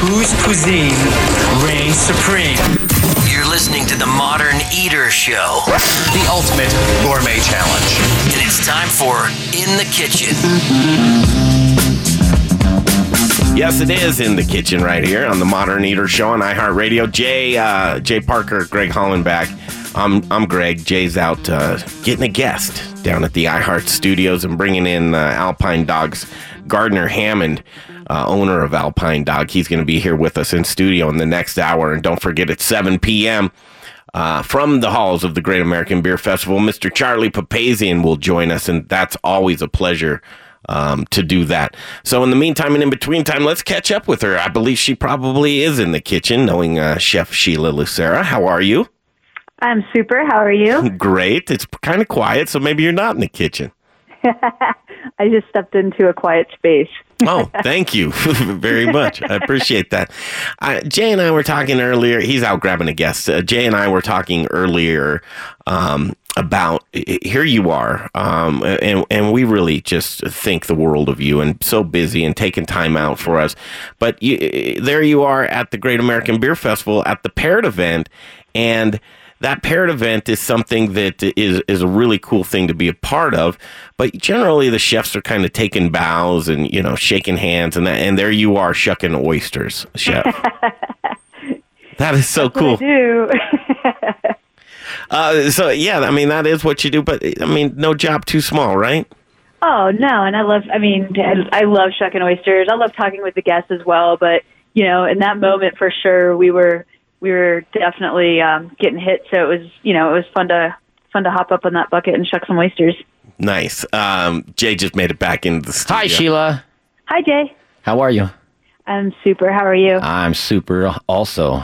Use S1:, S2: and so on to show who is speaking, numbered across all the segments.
S1: whose cuisine reigns supreme.
S2: You're listening to the Modern Eater Show,
S3: The ultimate gourmet challenge.
S2: and it's time for In the Kitchen.
S4: Yes, it is in the kitchen right here on the Modern Eater Show on iHeartRadio. Jay, uh, Jay Parker, Greg Hollenbach. I'm I'm Greg. Jay's out uh, getting a guest down at the iHeart Studios and bringing in uh, Alpine Dogs. Gardner Hammond, uh, owner of Alpine Dog, he's going to be here with us in studio in the next hour. And don't forget, at 7 p.m. Uh, from the halls of the Great American Beer Festival, Mr. Charlie Papazian will join us, and that's always a pleasure um, to do that. So, in the meantime and in between time, let's catch up with her. I believe she probably is in the kitchen, knowing uh, Chef Sheila Lucero. How are you?
S5: I'm super. How are you?
S4: Great. It's kind of quiet, so maybe you're not in the kitchen.
S5: I just stepped into a quiet space.
S4: Oh, thank you very much. I appreciate that. Uh, Jay and I were talking earlier. He's out grabbing a guest. Uh, Jay and I were talking earlier um, about here you are, um, and and we really just think the world of you, and so busy and taking time out for us. But you, there you are at the Great American Beer Festival at the Paired event, and that Paired event is something that is is a really cool thing to be a part of. But generally, the chefs are kind of taking bows and you know shaking hands, and that, and there you are shucking oysters, chef. that is so
S5: I
S4: cool.
S5: do.
S4: Uh, so yeah, I mean that is what you do. But I mean, no job too small, right?
S5: oh no, and I love. I mean, I love shucking oysters. I love talking with the guests as well. But you know, in that moment, for sure, we were we were definitely um, getting hit. So it was you know it was fun to fun to hop up on that bucket and shuck some oysters.
S4: Nice. Um, Jay just made it back into the studio.
S6: Hi, Sheila.
S5: Hi, Jay.
S6: How are you?
S5: I'm super. How are you?
S6: I'm super also.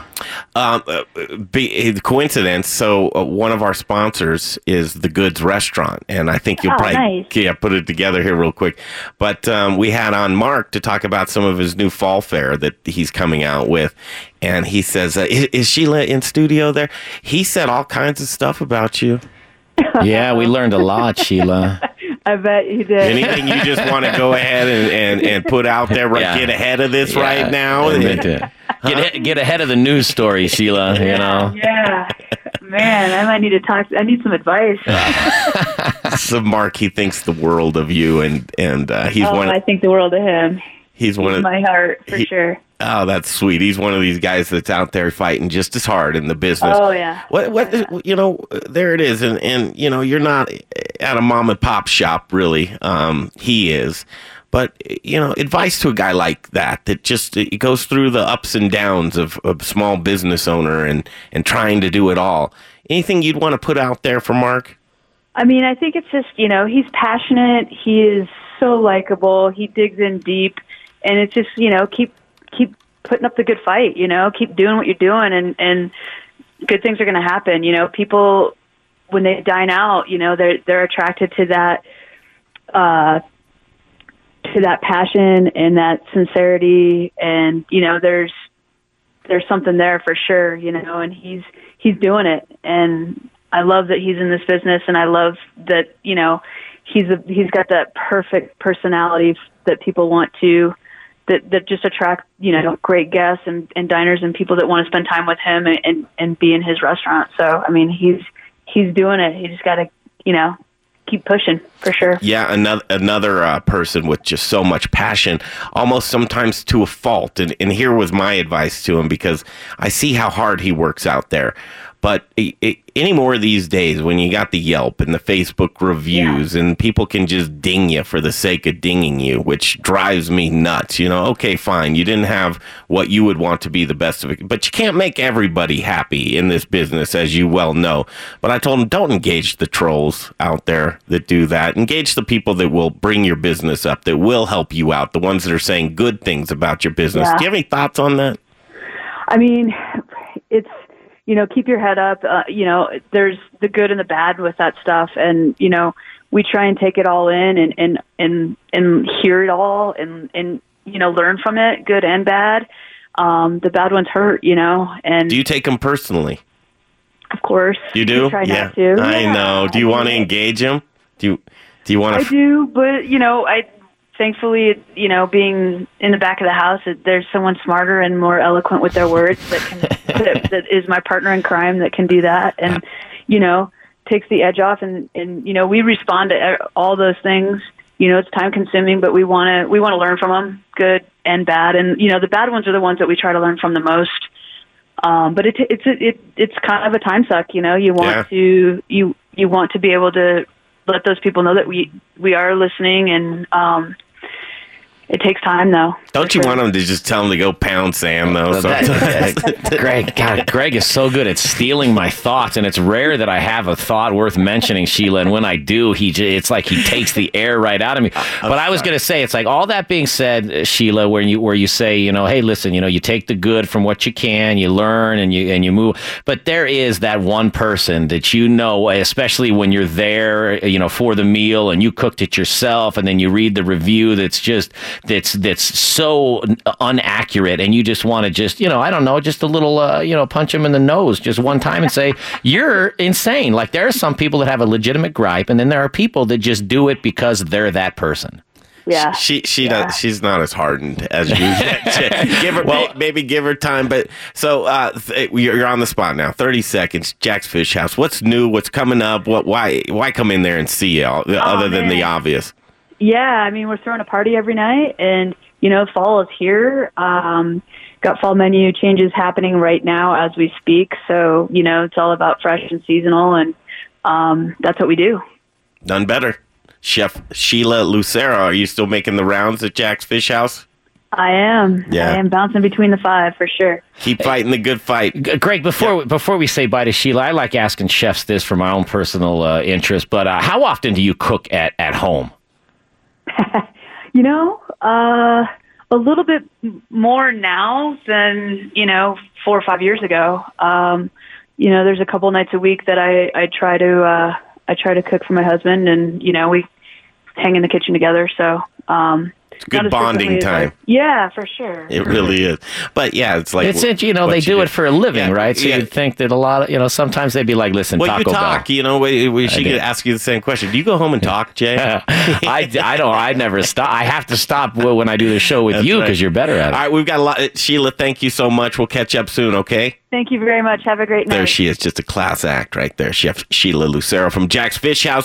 S4: Um, uh, be, coincidence. So uh, one of our sponsors is the Goods Restaurant, and I think you'll
S5: Oh,
S4: probably
S5: nice.
S4: yeah put it together here real quick. But um, we had on Mark to talk about some of his new fall fare that he's coming out with, and he says, uh, is, "Is Sheila in studio there?" He said all kinds of stuff about you.
S6: Yeah, we learned a lot, Sheila.
S5: I bet you did.
S4: Anything you just want to go ahead and, and, and put out there, right?
S6: Yeah.
S4: Get ahead of this
S6: Yeah,
S4: right now.
S6: I Get, a- get ahead of the news story, Sheila. You know.
S5: yeah, man, I might need to talk. I need some advice.
S4: so Mark, he thinks the world of you, and and uh, he's
S5: oh,
S4: one.
S5: I think the world of him.
S4: he's one
S5: He's
S4: of
S5: my heart for
S4: he-
S5: sure.
S4: Oh, that's sweet. He's one of these guys that's out there fighting just as hard in the business.
S5: Oh yeah.
S4: What what you know, there it is and and you know, you're not at a mom and pop shop really. Um he is. But you know, advice to a guy like that that just it goes through the ups and downs of a small business owner and and trying to do it all. Anything you'd want to put out there for Mark?
S5: I mean, I think it's just you know he's passionate. He is so likable. He digs in deep, and it's just you know keep keep putting up the good fight. You know, keep doing what you're doing, and and good things are going to happen. You know, people when they dine out, you know, they're they're attracted to that. Uh, to that passion and that sincerity and you know there's there's something there for sure you know and he's he's doing it and i love that he's in this business and i love that you know he's a, he's got that perfect personality that people want to that that just attract you know great guests and, and diners and people that want to spend time with him and, and and be in his restaurant so i mean he's he's doing it he just got to you know keep pushing for sure
S4: Yeah, another another uh, person with just so much passion, almost sometimes to a fault. And and here was my advice to him because I see how hard he works out there. But i i any more these days, when you got the Yelp and the Facebook reviews, and people can just ding you for the sake of dinging you, which drives me nuts. You know, okay, fine, you didn't have what you would want to be the best of it, but you can't make everybody happy in this business, as you well know. But I told him, don't engage the trolls out there that do that. Engage the people that will bring your business up, that will help you out, the ones that are saying good things about your business.
S5: Yeah.
S4: Do you have any thoughts on that?
S5: I mean, it's you know, keep your head up. Uh, you know, there's the good and the bad with that stuff, and you know, we try and take it all in and and and and hear it all, and and you know, learn from it, good and bad. Um, the bad ones hurt, you know, and
S4: Do you take them personally?
S5: of course,
S4: You do?
S5: try
S4: yeah.
S5: not to.
S4: I
S5: Yeah,
S4: know. Do you want to engage them? Do you do you want to?
S5: I do, but you know, I thankfully, you know, being in the back of the house, it- there's someone smarter and more eloquent with their words that can that, that is my partner in crime that can do that, and you know, takes the edge off. And and you know, we respond to all those things. You know, it's time consuming, but we want to we want to learn from them, good and bad. And you know, the bad ones are the ones that we try to learn from the most. Um, but it, it's it, it's kind of a time suck, you know. You want
S4: Yeah.
S5: to you you want to be able to let those people know that we we are listening, and um, it takes time though.
S4: Don't you
S5: sure.
S4: want them to just tell them to go pound Sam though?
S6: That- Greg, God, Greg is so good at stealing my thoughts, and it's rare that I have a thought worth mentioning, Sheila. And when I do, he it's like he takes the air right out of me. But I was going to say, it's like all that being said, uh, Sheila, where you where you say, you know, hey, listen, you know, you take the good from what you can, you learn, and you and you move. But there is that one person that you know, especially when you're there, you know, for the meal, and you cooked it yourself, and then you read the review that's just that's that's so inaccurate, and you just want to just, you know, I don't know, just a little, uh, you know, punch him in the nose just one time and say, you're insane. Like there are some people that have a legitimate gripe, and then there are people that just do it because they're that person.
S5: Yeah.
S4: She she
S5: Yeah.
S4: does she's not as hardened as you. give her may- maybe give her time. But so uh, th- you're you're on the spot now. Thirty seconds. Jax Fish House. What's new? What's coming up? What? Why? Why come in there and see you? all- other than the obvious.
S5: Yeah, I mean, we're throwing a party every night, and you know, fall is here. Um, got fall menu changes happening right now as we speak. So you know, it's all about fresh and seasonal, and um, that's what we do.
S4: None better. Chef Sheila Lucero. Are you still making the rounds at Jax Fish House?
S5: I am.
S4: Yeah.
S5: I am bouncing between the five for sure.
S4: Keep fighting the good fight.
S6: G- Greg, before before we say bye to Sheila, I like asking chefs this for my own personal uh, interest. But uh, how often do you cook at, at home?
S5: You know, uh, a little bit more now than you know four or five years ago. Um, you know, there's a couple nights a week that I I try to uh, I try to cook for my husband, and you know we hang in the kitchen together. So um, it's
S4: good bonding time.
S5: yeah, for sure.
S4: It really is. But yeah, it's like
S6: It's it, you know
S4: what
S6: they do
S4: do.
S6: it for a living,
S4: Yeah,
S6: right? So
S4: yeah.
S6: you'd think that a lot of you know sometimes they'd be like, listen,
S4: Well,
S6: Taco
S4: you talk.
S6: Bell.
S4: You know, we, we she
S6: do.
S4: could ask you the same question. Do you go home and talk, Jay?
S6: I, I don't I never stop. I have to stop when I do the show with
S4: That's
S6: you
S4: right.
S6: because you're better at it.
S4: All right, we've got a lot. Sheila, thank you so much. We'll catch up soon, okay?
S5: Thank you very much. Have a great night.
S4: There she is, just a class act right there. Chef Sheila Lucero from Jax Fish House.